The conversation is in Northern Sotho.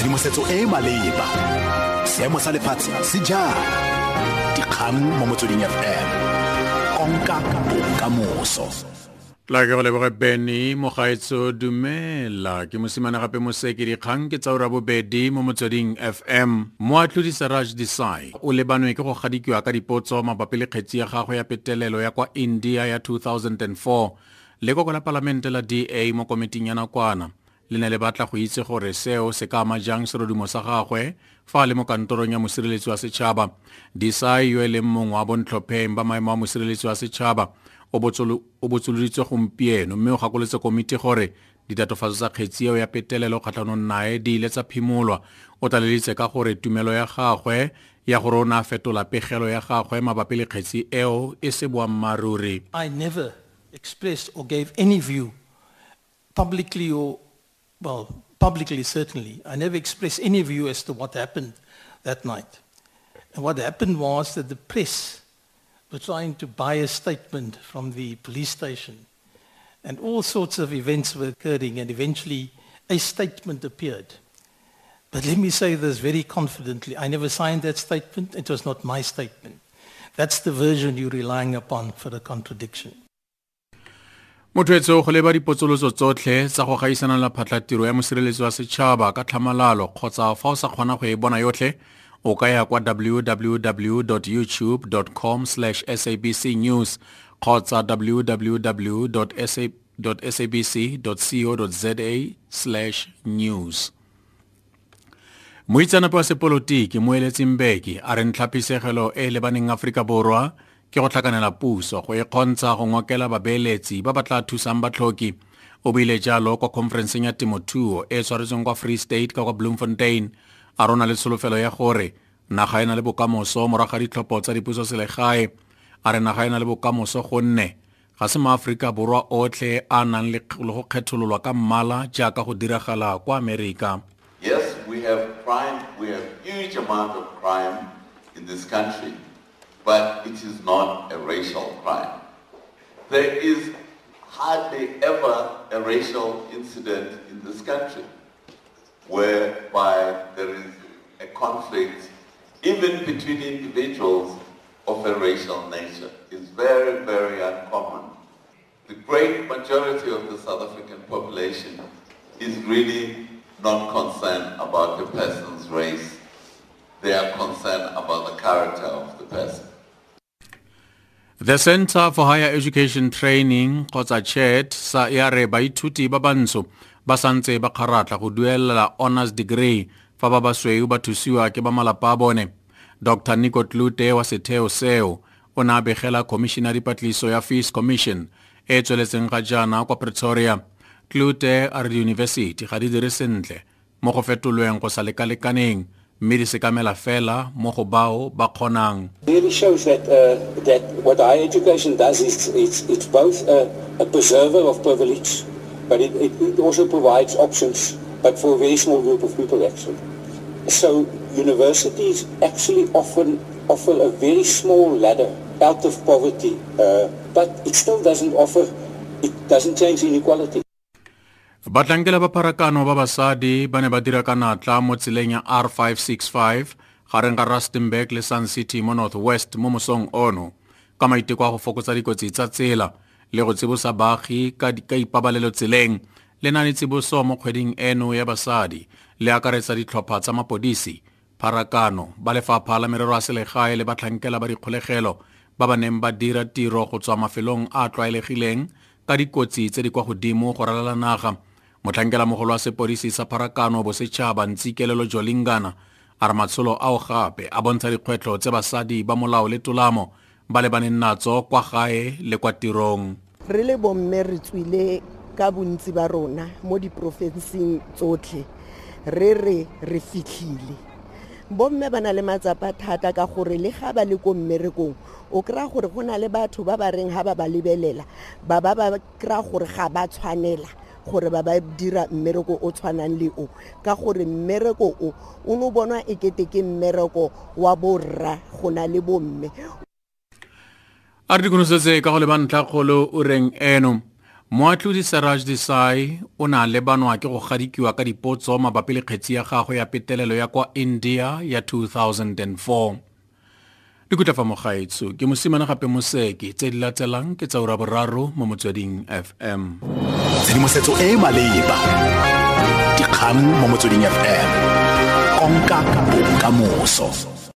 tshedimosetso e e maleba. Seemo sa lefatshe se jang dikgang mo motsweding fm konka bokamoso. La ke go leboge beny mogaetso dumela. Ke mosimane gape moseke dikgang ke tsa ora bobedi mo motsweding fm moatlodi saraj desai o lebanwe ke go gadikiwa ka dipotso mabapi le kgetsi ya gagwe ya petelelo ya kwa india ya 2004 le koko la palamente la da mo komiting ya nakwana le ne le batla go itse gore seo se ka ama jang serodumo sa gagwe fa le mo kantorong ya mosireletsi wa setšhaba. Disai yo e leng mongwe wa bontlhopheng ba maemo a mosireletsi wa setšhaba o botsoloditswe gompieno mme o komiti gore ditatofatso tsa kgetsi eo ya petelelo kgatlhanong nae di ile tsa phimolwa. O ka gore tumelo ya gagwe ya gore o ne a fetola pegelo ya gagwe mabapi le kgetsi eo e se boammaaruri. I never expressed or gave any view publicly or, well, publicly certainly. I never expressed any view as to what happened that night. And what happened was that the press were trying to buy a statement from the police station. And all sorts of events were occurring, and eventually a statement appeared. But let me say this very confidently. I never signed that statement. It was not my statement. That's the version you're relying upon for the contradiction. Mothoetso go leba dipotsoloso tsotlhe tsa go gaisana la phatlatiro ya mosireletsi wa setšhaba ka tlhamalalo kgotsa fa o sa kgona go e bona yotlhe o ka ya kwa www youtube com sabc news kgotsa www sabc co za news. Moitseanape wa sepolotiki moeletsi mbeki a re ntlhapisegelo e e lebaneng aforika borwa ke go tlhakanela puso go e kgontsha go ngokela babeeletsi ba ba tla thusang batlhoki. O jalo kwa conferenceng ya temothuo e tshwaretsweng kwa free state ka kwa bloemfontein. A rona le tsholofelo ya gore naga e na le bokamoso ditlhopho tsa a re naga e na le bokamoso gonne ga se maaforika borwa otlhe a nang le go kgethololwa ka mmala jaaka go diragala kwa amerika. Yes, we have crime, we have huge amount of crime in this country, but it is not a racial crime. There is hardly ever a racial incident in this country whereby there is a conflict even between individuals of a racial nature. It's very, very uncommon. The great majority of the South African population is really not concerned about the person's race. They are concerned about the character. The center for higher education training kgotsa chet sa e a re baithuti ba bantsho ba santse ba kgaratla go duelela honors degree fa ba basweu ba thusiwa ke ba malapa a bone. Dr nico tlute wa setheo seo o ne a begela khomišina dipatlisiso ya fees commission e tsweletseng ga jaana kwa pretoria. Tlute a re diyunibesithi ga di dire sentle mo go fetolweng go sa lekalekaneng really shows that uh, that what higher education does is it's, it's both a, a preserver of privilege, but it, it, it also provides options, but for a very small group of people actually. So universities actually often offer a very small ladder out of poverty, uh, but it still doesn't offer, it doesn't change inequality. Batlankela ba pharakano ba basadi ba ne ba dira ka natla mo tseleng ya r565 gareng ga rustenburg le sun city mo northwest mo mosong ono ka maiteko a go fokotsa dikotsi tsa tsela le go tsibosa baagi ka ipabalelo tseleng. Le na le tsiboso mo kgweding eno ya basadi le akaretsa ditlhopha tsa mapodisi. Pharakano ba lefapha la merero a selegae le batlhankela ba dikgolegelo ba ba neng ba dira tiro go tswa mafelong a a tlwaelegileng ka dikotsi tse di kwa godimo go ralala naga motlhankela mogolo wa sepodisi sa pharakano bosetšhaba ntsikelelo jolingana a re matsholo ao gape a bontsha dikgwetlho tse basadi ba molao le tolamo ba lebaneng natso kwa gae le kwa tirong. Re le bomme re tswile ka bontsi ba rona mo diporofenseng tsotlhe. Re re re fitlhile. Bomme ba na le matsapa thata ka gore le ga ba le ko mmerekong o kry-a gore go na le batho ba ba reng ga ba ba lebelela ba ba ba kry-a gore ga ba tshwanela gore ba ba dira mmereko o tshwanang le o. Ka gore mmereko o o ne o bonwa e kete ke mmereko wa borra go na le bomme a re dikonosetse ka go leba ntlhakgolo o reng eno moatlhodi seraj desai o ne a lebanwa ke go gadikiwa ka dipotso mabapi le kgetsi ya gagwe ya petelelo ya kwa india ya 2004 dikutlafa mogaetsho ke mosimane gape moseke tse di latelang ke tsaura boraro mo motsweding fm tshedimosetso e e maleba dikgang mo motsweding fm konka bokamoso